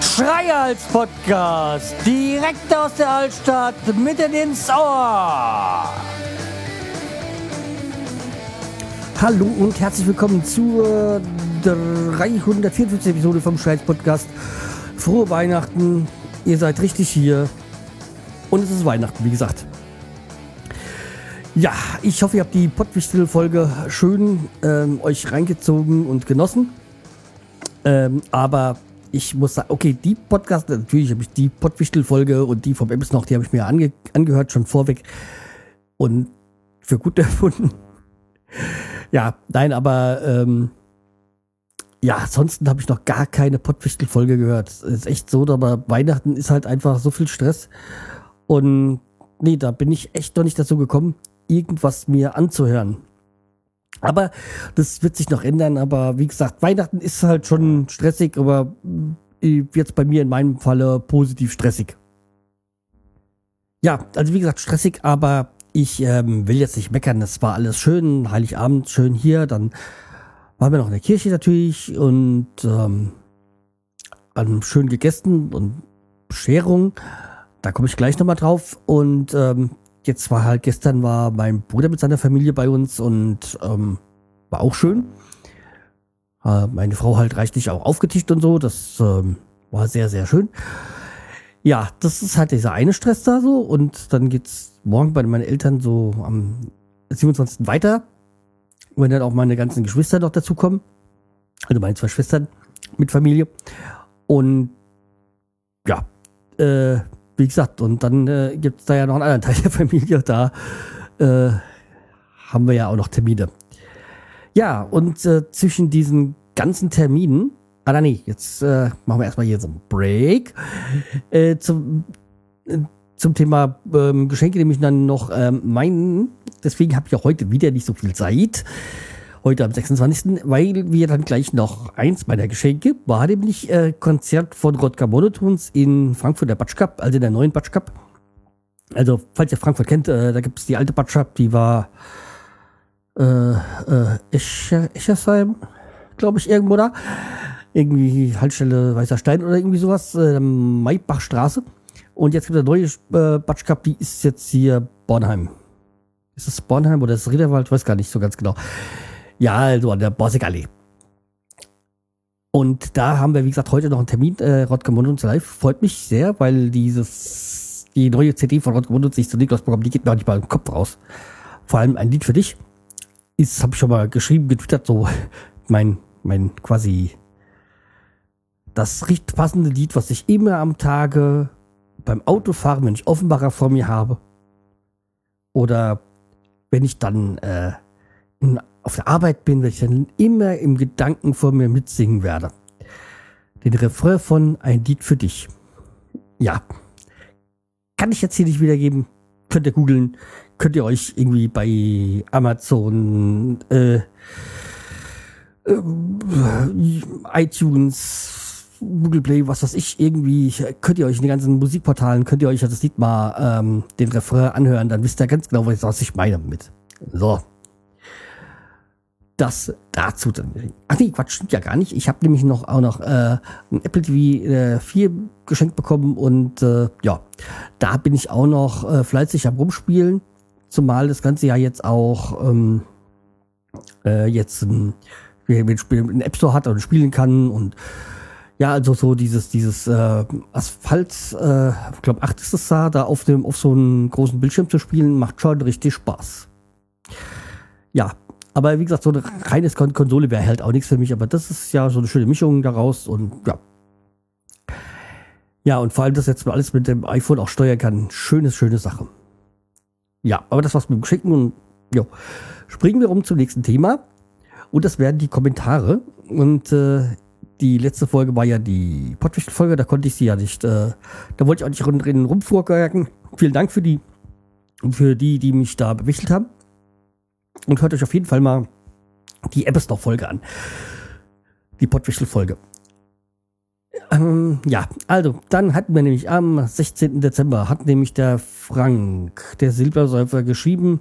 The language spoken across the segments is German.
Schreihals Podcast, direkt aus der Altstadt, mitten ins Ohr. Hallo und herzlich willkommen zur 354. Episode vom Schreihals Podcast. Frohe Weihnachten, ihr seid richtig hier und es ist Weihnachten, wie gesagt. Ja, ich hoffe, ihr habt die Pottwichtel-Folge schön ähm, euch reingezogen und genossen. Ähm, aber ich muss sagen, okay, die Podcast, natürlich habe ich die Pottwichtel-Folge und die vom Ems noch, die habe ich mir ange angehört, schon vorweg und für gut erfunden. Ja, nein, aber ähm, ja, ansonsten habe ich noch gar keine Pottwichtel-Folge gehört. Ist echt so, aber Weihnachten ist halt einfach so viel Stress und nee, da bin ich echt noch nicht dazu gekommen, irgendwas mir anzuhören. Aber das wird sich noch ändern. Aber wie gesagt, Weihnachten ist halt schon stressig, aber jetzt bei mir in meinem Falle positiv stressig. Ja, also wie gesagt, stressig, aber ich ähm, will jetzt nicht meckern. Das war alles schön, Heiligabend schön hier. Dann waren wir noch in der Kirche natürlich und ähm, schön gegessen und Bescherung. Da komme ich gleich nochmal drauf. Und ähm, jetzt war halt, gestern war mein Bruder mit seiner Familie bei uns und ähm, war auch schön. Äh, meine Frau halt reichlich auch aufgetischt und so. Das ähm, war sehr, sehr schön. Ja, das ist halt dieser eine Stress da so. Und dann geht's morgen bei meinen Eltern so am 27. weiter. Wenn dann auch meine ganzen Geschwister noch dazukommen. Also meine zwei Schwestern mit Familie. Und ja, äh, wie gesagt, und dann äh, gibt es da ja noch einen anderen Teil der Familie. Da äh, haben wir ja auch noch Termine. Ja, und äh, zwischen diesen ganzen Terminen, ah nee, jetzt äh, machen wir erstmal hier so einen Break äh, zum, äh, zum Thema ähm, Geschenke, nämlich dann noch ähm, meinen. Deswegen habe ich auch heute wieder nicht so viel Zeit. Heute am 26., weil wir dann gleich noch eins meiner Geschenke war nämlich äh, Konzert von Rodger Monotones in Frankfurt der Batsch Cup, also der neuen Batsch Cup. Also, falls ihr Frankfurt kennt, äh, da gibt es die alte Batsch Cup, die war äh, äh, Eschersheim, glaube ich, irgendwo da. Irgendwie Haltestelle Weißer Stein oder irgendwie sowas, äh, Maybachstraße. Und jetzt gibt es eine neue äh, Batsch Cup, die ist jetzt hier Bornheim. Ist das Bornheim oder ist das Riederwald? Weiß gar nicht so ganz genau. Ja, also an der Borsigallee. Und da haben wir, wie gesagt, heute noch einen Termin, äh, Rodger Mund live. Freut mich sehr, weil dieses, die neue CD von Rodger Mund sich zu Niklas Programm, die geht mir auch nicht mal im Kopf raus. Vor allem ein Lied für dich. Ist, habe ich schon mal geschrieben, getwittert, so mein, mein quasi das richtig passende Lied, was ich immer am Tage beim Autofahren, wenn ich Offenbarer vor mir habe, oder wenn ich dann äh, in auf der Arbeit bin, wenn ich dann immer im Gedanken vor mir mitsingen werde. Den Refrain von Ein Lied für dich. Ja. Kann ich jetzt hier nicht wiedergeben. Könnt ihr googeln. Könnt ihr euch irgendwie bei Amazon, äh, äh, iTunes, Google Play, was weiß ich, irgendwie, könnt ihr euch in den ganzen Musikportalen, könnt ihr euch das Lied mal ähm, den Refrain anhören, dann wisst ihr ganz genau, was ich meine mit. So das dazu dann. Ach nee, Quatsch, stimmt ja gar nicht. Ich habe nämlich noch auch noch äh, ein Apple TV äh, 4 geschenkt bekommen und äh, ja, da bin ich auch noch äh, fleißig am rumspielen. Zumal das ganze ja jetzt auch ähm, äh, jetzt ein, ein App Store hat und spielen kann und ja, also so dieses, dieses äh, Asphalt, äh, ich glaube 8 ist es da, da auf dem, auf so einem großen Bildschirm zu spielen, macht schon richtig Spaß. Ja, aber wie gesagt, so eine reine Konsole wäre halt auch nichts für mich. Aber das ist ja so eine schöne Mischung daraus und ja. Ja, und vor allem, dass jetzt alles mit dem iPhone auch steuern kann. Schöne, schöne Sache. Ja, aber das war's mit dem Schicken und ja. Springen wir um zum nächsten Thema. Und das werden die Kommentare. Und äh, die letzte Folge war ja die Pottwichtel-Folge, da konnte ich sie ja nicht, äh, da wollte ich auch nicht drin rumvorgerken. Vielen Dank für die, für die, die mich da bewichtelt haben. Und hört euch auf jeden Fall mal die Ebbesdorf-Folge an. Die Pottwichtel-Folge. Ähm, ja, also, dann hatten wir nämlich am 16. Dezember, hat nämlich der Frank, der Silbersäufer, geschrieben,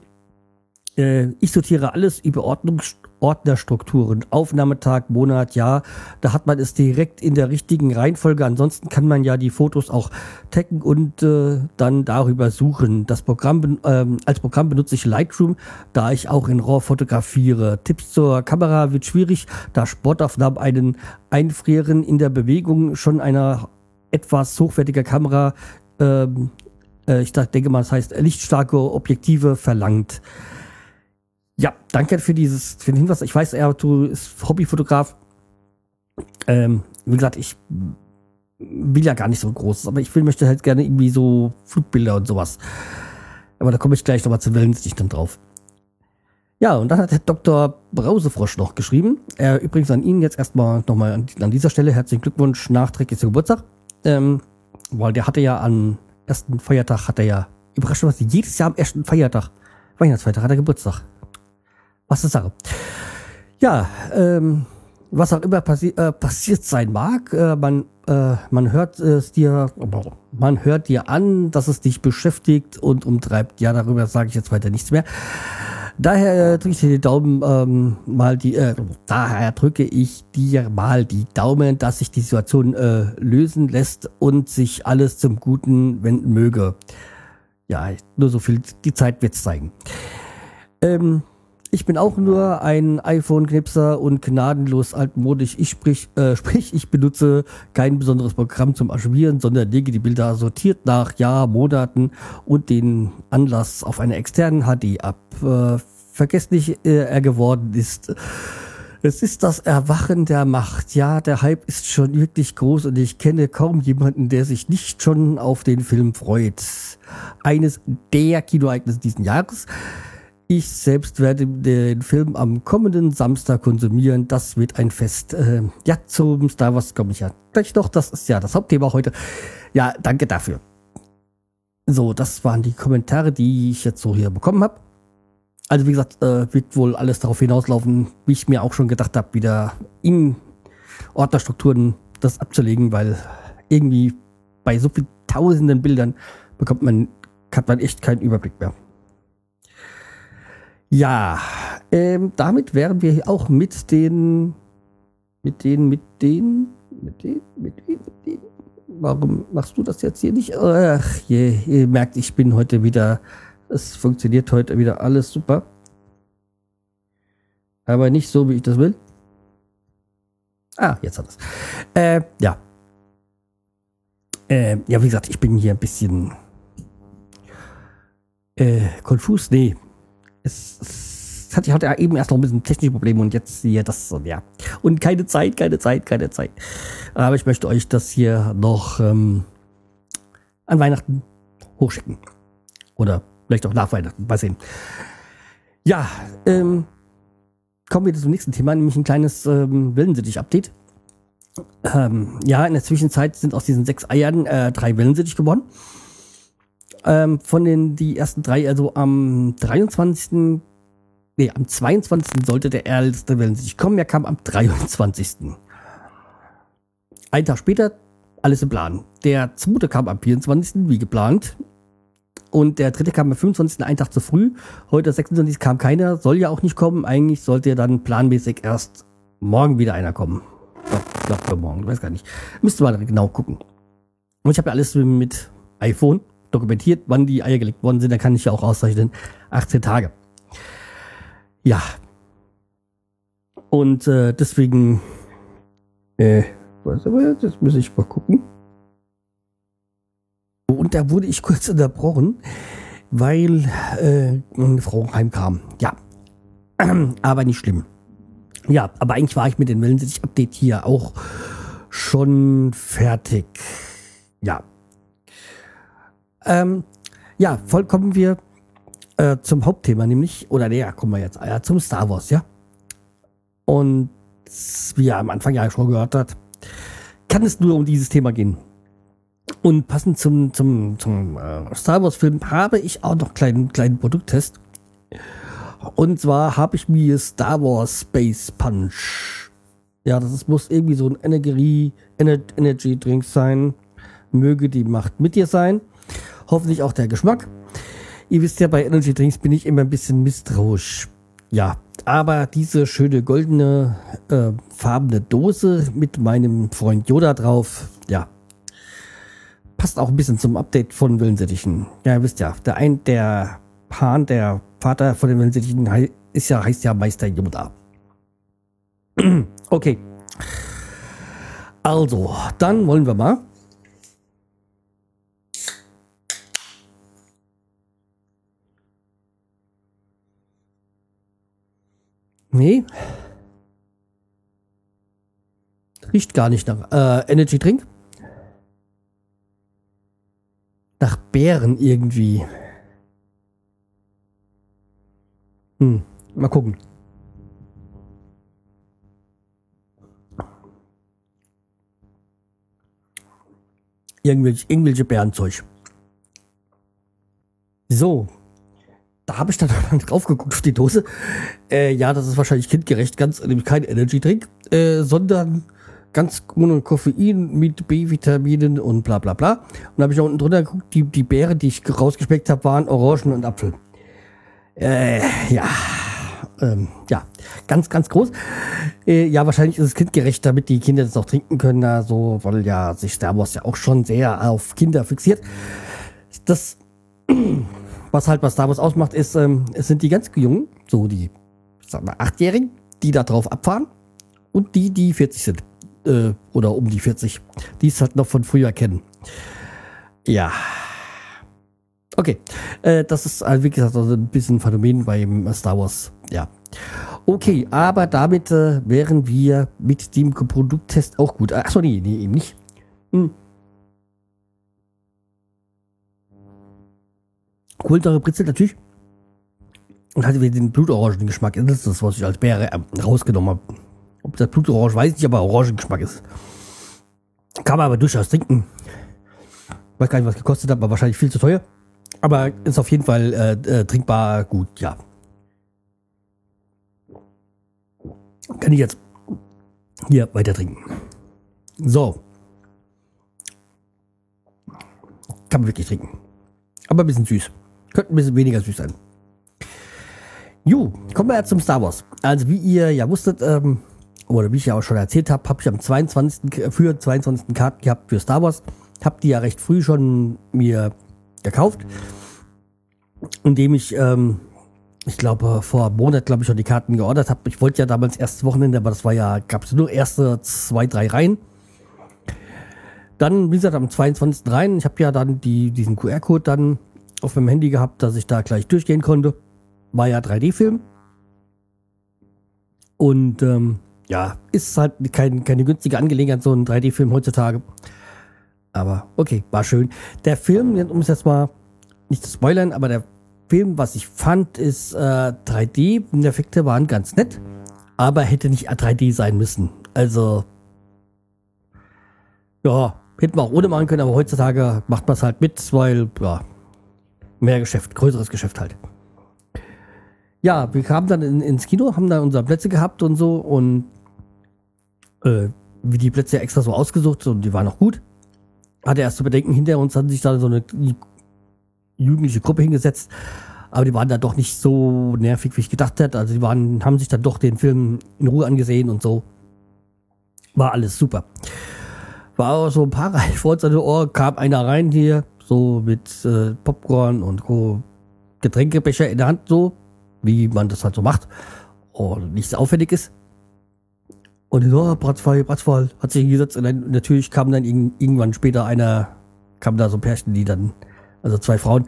äh, ich sortiere alles über Ordnungs Ordnerstrukturen, Aufnahmetag, Monat, Jahr. Da hat man es direkt in der richtigen Reihenfolge. Ansonsten kann man ja die Fotos auch taggen und äh, dann darüber suchen. Das Programm ähm, als Programm benutze ich Lightroom, da ich auch in RAW fotografiere. Tipps zur Kamera wird schwierig, da Sportaufnahmen einen Einfrieren in der Bewegung schon einer etwas hochwertiger Kamera, ähm, äh, ich denke mal, das heißt lichtstarke Objektive verlangt. Ja, danke für dieses, für den Hinweis. Ich weiß, er du ist Hobbyfotograf. Ähm, wie gesagt, ich will ja gar nicht so groß, aber ich will, möchte halt gerne irgendwie so Flugbilder und sowas. Aber da komme ich gleich nochmal zu Wellensicht dann drauf. Ja, und dann hat der Dr. Brausefrosch noch geschrieben. Er übrigens an ihn jetzt erstmal nochmal an, an dieser Stelle herzlichen Glückwunsch nachträglich zum Geburtstag. Ähm, weil der hatte ja am ersten Feiertag, hat er ja, überraschenderweise jedes Jahr am ersten Feiertag, Weihnachtsfeiertag, hat er Geburtstag was ist Sache. Ja, ähm, was auch immer passi äh, passiert sein mag, äh, man, äh, man hört es dir, man hört dir an, dass es dich beschäftigt und umtreibt. Ja, darüber sage ich jetzt weiter nichts mehr. Daher äh, drücke ich dir die Daumen ähm, mal die, äh, daher drücke ich dir mal die Daumen, dass sich die Situation äh, lösen lässt und sich alles zum Guten wenden möge. Ja, nur so viel, die Zeit wird's zeigen. Ähm, ich bin auch nur ein iPhone-Knipser und gnadenlos altmodisch. Ich sprich, äh, sprich, ich benutze kein besonderes Programm zum Archivieren, sondern lege die Bilder sortiert nach Jahr, Monaten und den Anlass auf einer externen HD ab. Äh, vergesslich äh, er geworden ist. Es ist das Erwachen der Macht. Ja, der Hype ist schon wirklich groß und ich kenne kaum jemanden, der sich nicht schon auf den Film freut. Eines der Kinoereignisse diesen Jahres. Ich selbst werde den Film am kommenden Samstag konsumieren. Das wird ein Fest. Äh, ja, zum Star Wars komme ich ja gleich noch. Das ist ja das Hauptthema heute. Ja, danke dafür. So, das waren die Kommentare, die ich jetzt so hier bekommen habe. Also wie gesagt, äh, wird wohl alles darauf hinauslaufen, wie ich mir auch schon gedacht habe, wieder in Ordnerstrukturen das abzulegen, weil irgendwie bei so vielen tausenden Bildern bekommt man, hat man echt keinen Überblick mehr. Ja, ähm, damit wären wir auch mit den, mit den, mit den, mit den, mit den, mit den. Warum machst du das jetzt hier nicht? Ach, je, ihr merkt, ich bin heute wieder, es funktioniert heute wieder alles super. Aber nicht so, wie ich das will. Ah, jetzt hat es. Äh, ja. Äh, ja, wie gesagt, ich bin hier ein bisschen äh, konfus. Nee, es, es hat, ich hatte ja eben erst noch ein bisschen technische Probleme und jetzt hier das, ja. Und keine Zeit, keine Zeit, keine Zeit. Aber ich möchte euch das hier noch ähm, an Weihnachten hochschicken. Oder vielleicht auch nach Weihnachten, mal sehen. Ja, ähm, kommen wir zum nächsten Thema, nämlich ein kleines ähm, Wellensittich-Update. Ähm, ja, in der Zwischenzeit sind aus diesen sechs Eiern äh, drei Wellensittich geworden. Ähm, von den die ersten drei, also am 23. Nee, am 22. sollte der erste Wellensittich kommen. Er kam am 23. Ein Tag später, alles im Plan. Der zweite kam am 24. wie geplant. Und der dritte kam am 25. einen Tag zu früh. Heute, 26. kam keiner. Soll ja auch nicht kommen. Eigentlich sollte dann planmäßig erst morgen wieder einer kommen. Ich glaube, für morgen. Ich weiß gar nicht. Müsste mal genau gucken. Und ich habe ja alles mit iPhone dokumentiert, wann die Eier gelegt worden sind. Da kann ich ja auch ausrechnen, 18 Tage. Ja. Und äh, deswegen, äh, jetzt, jetzt muss ich mal gucken. Und da wurde ich kurz unterbrochen, weil äh, eine Frau heimkam. Ja, aber nicht schlimm. Ja, aber eigentlich war ich mit dem Wellensittich-Update hier auch schon fertig. Ja, ähm, ja, voll kommen wir äh, zum Hauptthema, nämlich, oder näher kommen wir jetzt, äh, zum Star Wars, ja. Und wie ihr am Anfang ja schon gehört hat, kann es nur um dieses Thema gehen. Und passend zum, zum, zum äh, Star Wars-Film habe ich auch noch einen kleinen, kleinen Produkttest. Und zwar habe ich mir Star Wars Space Punch. Ja, das ist, muss irgendwie so ein Energie, Energy Drink sein. Möge die Macht mit dir sein. Hoffentlich auch der Geschmack. Ihr wisst ja, bei Energy Drinks bin ich immer ein bisschen misstrauisch. Ja, aber diese schöne goldene äh, farbene Dose mit meinem Freund Yoda drauf, ja, passt auch ein bisschen zum Update von Wellensittichen. Ja, ihr wisst ja, der ein, der Hahn, der Vater von den Wellensittichen ist ja, heißt ja Meister Yoda. okay. Also, dann wollen wir mal Nee. Riecht gar nicht nach äh, Energy Drink. Nach Beeren irgendwie. Hm, mal gucken. Irgendwelche, irgendwelche Bärenzeug. So, habe ich dann drauf geguckt auf die Dose. Äh, ja, das ist wahrscheinlich kindgerecht, ganz nämlich kein Energy Drink, äh, sondern ganz ohne Koffein mit B-Vitaminen und bla bla bla. Und da habe ich unten drunter geguckt, die, die Beere, die ich rausgeschmeckt habe, waren Orangen und Apfel. Äh, ja. Ähm, ja, ganz, ganz groß. Äh, ja, wahrscheinlich ist es kindgerecht, damit die Kinder das auch trinken können, also, weil ja sich Star Wars ja auch schon sehr auf Kinder fixiert. Das was halt was Star Wars ausmacht, ist, ähm, es sind die ganz Jungen, so die, sag mal, Achtjährigen, die da drauf abfahren und die, die 40 sind. Äh, oder um die 40. Die es halt noch von früher kennen. Ja. Okay. Äh, das ist, also, wie gesagt, also ein bisschen ein Phänomen beim Star Wars. Ja. Okay, aber damit äh, wären wir mit dem Produkttest auch gut. Achso, nee, nee, eben nicht. Hm. Kohlensäure britzelt natürlich. Und hatte wieder den Blutorangengeschmack. Das ist das, was ich als Beere äh, rausgenommen habe. Ob das Blutorange weiß ich nicht, aber Orangengeschmack ist. Kann man aber durchaus trinken. Weiß gar nicht, was gekostet hat, aber wahrscheinlich viel zu teuer. Aber ist auf jeden Fall äh, äh, trinkbar gut, ja. Kann ich jetzt hier weiter trinken. So. Kann man wirklich trinken. Aber ein bisschen süß. Könnte ein bisschen weniger süß sein. Jo, kommen wir jetzt zum Star Wars. Also wie ihr ja wusstet, ähm, oder wie ich ja auch schon erzählt habe, habe ich am 22. Äh, für 22. Karten gehabt für Star Wars. Hab die ja recht früh schon mir gekauft. Indem ich, ähm, ich glaube, vor einem Monat, glaube ich, schon die Karten geordert habe. Ich wollte ja damals erstes Wochenende, aber das war ja, gab es nur erste zwei, drei Reihen. Dann, wie gesagt, am 22. rein. Ich habe ja dann die, diesen QR-Code dann auf meinem Handy gehabt, dass ich da gleich durchgehen konnte. War ja 3D-Film. Und ähm, ja, ist halt kein, keine günstige Angelegenheit, so ein 3D-Film heutzutage. Aber okay, war schön. Der Film, um es jetzt mal nicht zu spoilern, aber der Film, was ich fand, ist äh, 3D. Die Effekte waren ganz nett, aber hätte nicht 3D sein müssen. Also, ja, hätten wir auch ohne machen können, aber heutzutage macht man es halt mit, weil, ja, mehr Geschäft, größeres Geschäft halt. Ja, wir kamen dann in, ins Kino, haben da unsere Plätze gehabt und so und äh, wie die Plätze extra so ausgesucht und die waren noch gut. Hatte erst zu bedenken, hinter uns hat sich da so eine jugendliche Gruppe hingesetzt, aber die waren da doch nicht so nervig, wie ich gedacht hätte. Also die waren, haben sich dann doch den Film in Ruhe angesehen und so. War alles super. War auch so ein paar Reihen vor uns Ohr, kam einer rein hier, so mit äh, Popcorn und so Getränkebecher in der Hand, so wie man das halt so macht und nicht so aufwendig ist. Und so, oh, Bratzfall, Bratzfall, hat sich hingesetzt und dann natürlich kam dann irgendwann später einer, kam da so ein Pärchen, die dann, also zwei Frauen,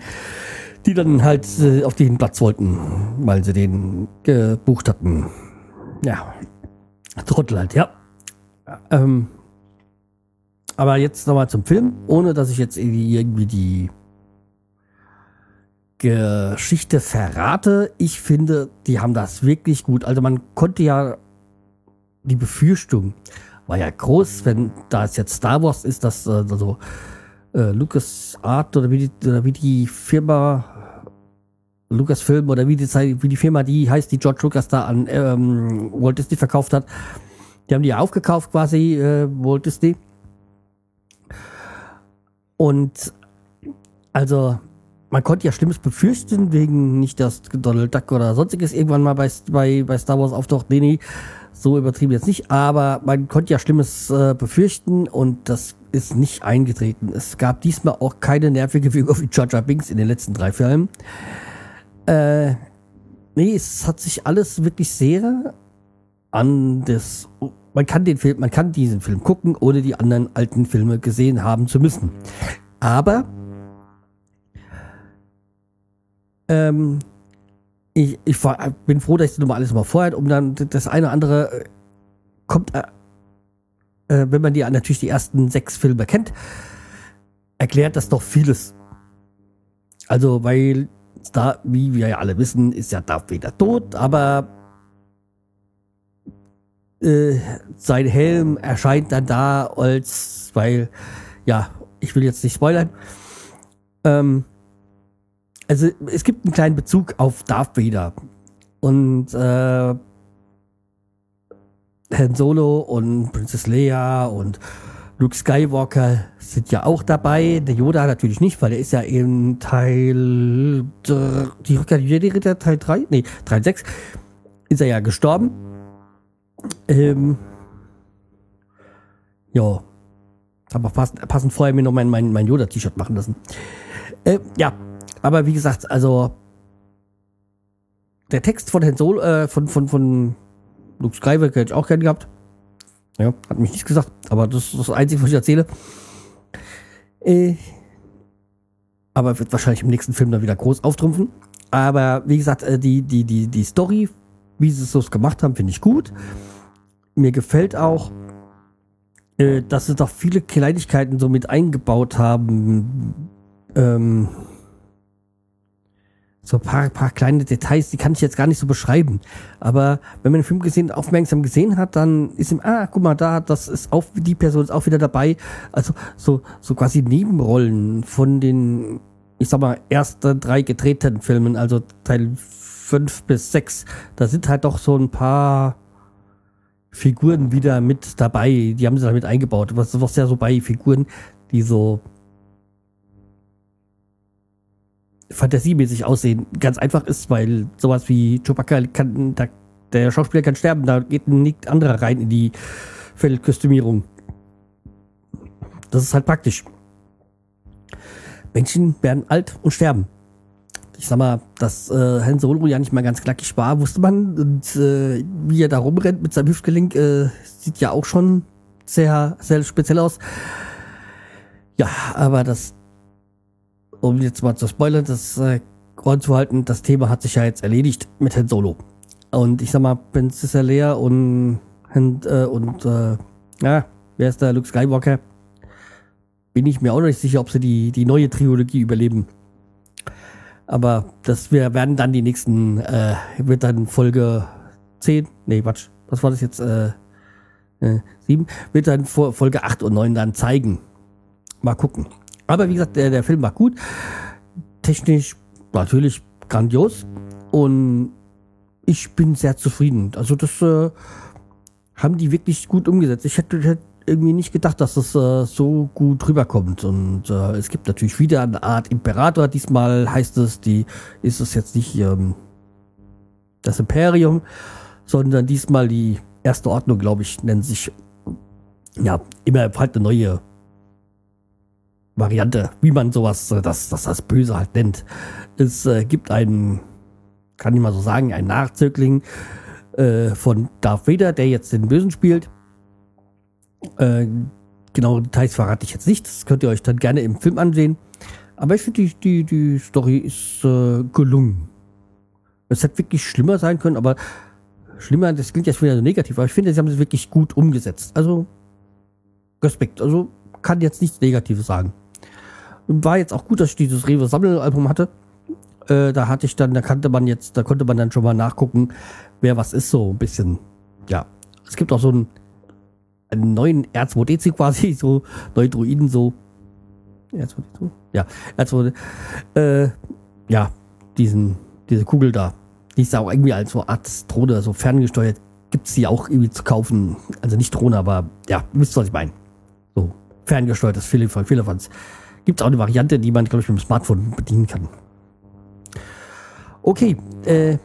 die dann halt äh, auf den Platz wollten, weil sie den gebucht hatten. Ja, Trottel halt, ja. Ähm, aber jetzt nochmal zum Film, ohne dass ich jetzt irgendwie die Geschichte verrate. Ich finde, die haben das wirklich gut. Also man konnte ja die Befürchtung war ja groß, wenn da es jetzt Star Wars ist, dass äh, also äh, Lucas Art oder wie, die, oder wie die Firma Lucasfilm oder wie die, wie die Firma die heißt, die George Lucas da an ähm, Walt Disney verkauft hat. Die haben die ja aufgekauft quasi, äh, Walt Disney. Und also man konnte ja Schlimmes befürchten, wegen nicht, dass Donald Duck oder sonstiges irgendwann mal bei, bei, bei Star Wars auftaucht. Nee, nee, so übertrieben jetzt nicht, aber man konnte ja Schlimmes äh, befürchten und das ist nicht eingetreten. Es gab diesmal auch keine nervige Figur wie Jar Jar Binks in den letzten drei Filmen. Äh, nee, es hat sich alles wirklich sehr an das. Man kann den Film, man kann diesen Film gucken, ohne die anderen alten Filme gesehen haben zu müssen. Aber ähm, ich, ich war, bin froh, dass ich das nochmal alles mal vorher, um dann das eine oder andere äh, kommt, äh, äh, wenn man die natürlich die ersten sechs Filme kennt, erklärt das doch vieles. Also, weil da, wie wir ja alle wissen, ist ja Darth Vader tot, aber äh, sein Helm erscheint dann da als, weil, ja, ich will jetzt nicht spoilern. Ähm, also es gibt einen kleinen Bezug auf Darth Vader. Und äh, Han Solo und Princess Leia und Luke Skywalker sind ja auch dabei. Der Yoda natürlich nicht, weil er ist ja in Teil die Rückkehr der Jedi-Ritter Teil 3, nee, 3 6 ist er ja gestorben. Ähm, ja. Aber passend, passend vorher mir noch mein, mein, mein Yoda-T-Shirt machen lassen. Äh, ja, aber wie gesagt, also der Text von Han Solo, äh, von, von, von Luke Skywalker hätte ich auch gern gehabt. Ja, hat mich nicht gesagt, aber das ist das Einzige, was ich erzähle. Äh, aber wird wahrscheinlich im nächsten Film dann wieder groß auftrumpfen. Aber wie gesagt, äh, die, die, die, die Story, wie sie es so gemacht haben, finde ich gut. Mir gefällt auch, äh, dass sie doch viele Kleinigkeiten so mit eingebaut haben. Ähm, so ein paar, paar kleine Details, die kann ich jetzt gar nicht so beschreiben. Aber wenn man den Film gesehen, aufmerksam gesehen hat, dann ist ihm, ah, guck mal, da, das ist auch, die Person ist auch wieder dabei. Also so, so quasi Nebenrollen von den, ich sag mal, ersten drei gedrehten Filmen, also Teil fünf bis sechs. Da sind halt doch so ein paar Figuren wieder mit dabei. Die haben sie damit eingebaut. Was, was ja so bei Figuren, die so fantasiemäßig aussehen, ganz einfach ist, weil sowas wie Chewbacca kann, da, der Schauspieler kann sterben, da geht ein anderer rein in die Feldkostümierung. Das ist halt praktisch. Menschen werden alt und sterben. Ich sag mal, dass äh, Han Solo ja nicht mal ganz knackig war, wusste man. Und äh, wie er da rumrennt mit seinem Hüftgelenk, äh, sieht ja auch schon sehr, sehr speziell aus. Ja, aber das um jetzt mal zu spoilern, das äh, zu halten, das Thema hat sich ja jetzt erledigt mit Han Solo. Und ich sag mal, Princess Leia und, und, äh, und äh, ja, wer ist der Luke Skywalker? Bin ich mir auch nicht sicher, ob sie die, die neue Trilogie überleben. Aber das wir werden dann die nächsten, äh, wird dann Folge 10, nee, Quatsch, was war das jetzt, äh, äh, 7, wird dann Folge 8 und 9 dann zeigen. Mal gucken. Aber wie gesagt, der, der Film war gut. Technisch natürlich grandios. Und ich bin sehr zufrieden. Also das äh, haben die wirklich gut umgesetzt. Ich hätte, hätte irgendwie nicht gedacht, dass das äh, so gut rüberkommt. Und äh, es gibt natürlich wieder eine Art Imperator. Diesmal heißt es, die ist es jetzt nicht ähm, das Imperium, sondern diesmal die erste Ordnung, glaube ich, nennt sich ja immer halt eine neue Variante, wie man sowas, äh, das, das, das Böse halt nennt. Es äh, gibt einen, kann ich mal so sagen, einen Nachzögling äh, von Darth Vader, der jetzt den Bösen spielt. Genaue Details verrate ich jetzt nicht, das könnt ihr euch dann gerne im Film ansehen. Aber ich finde, die, die, die Story ist äh, gelungen. Es hätte wirklich schlimmer sein können, aber schlimmer, das klingt jetzt wieder so negativ, aber ich finde, sie haben es wirklich gut umgesetzt. Also, Respekt. Also, kann jetzt nichts Negatives sagen. War jetzt auch gut, dass ich dieses Rewe Sammelalbum hatte. Äh, da hatte ich dann, da kannte man jetzt, da konnte man dann schon mal nachgucken, wer was ist, so ein bisschen. Ja. Es gibt auch so einen, einen neuen R2D2 quasi, so neue Druiden, so. R2D2? Ja, R2D. Äh, ja, diesen, Diese Kugel da. Die ist auch irgendwie als so Art Drohne, so ferngesteuert. Gibt es die auch irgendwie zu kaufen. Also nicht Drohne, aber ja, wisst ihr, was ich meine. So, ferngesteuertes Philippans. Gibt es auch eine Variante, die man, glaube ich, mit dem Smartphone bedienen kann. Okay, äh,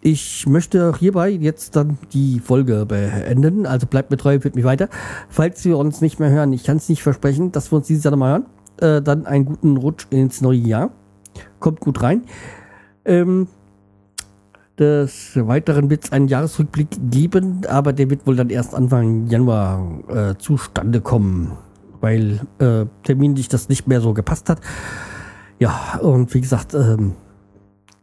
ich möchte hierbei jetzt dann die Folge beenden. Also bleibt mir treu, führt mich weiter. Falls wir uns nicht mehr hören, ich kann es nicht versprechen, dass wir uns dieses Jahr nochmal hören. Äh, dann einen guten Rutsch ins neue Jahr. Kommt gut rein. Ähm, des Weiteren wird es einen Jahresrückblick geben, aber der wird wohl dann erst Anfang Januar äh, zustande kommen, weil äh, terminlich das nicht mehr so gepasst hat. Ja, und wie gesagt, ähm,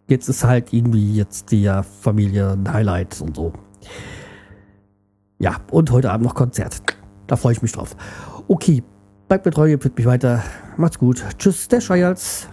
jetzt ist halt irgendwie jetzt die Familie ein Highlight und so. Ja, und heute Abend noch Konzert. Da freue ich mich drauf. Okay, bleibt mir treu, ihr mich weiter. Macht's gut. Tschüss, der Schreihals.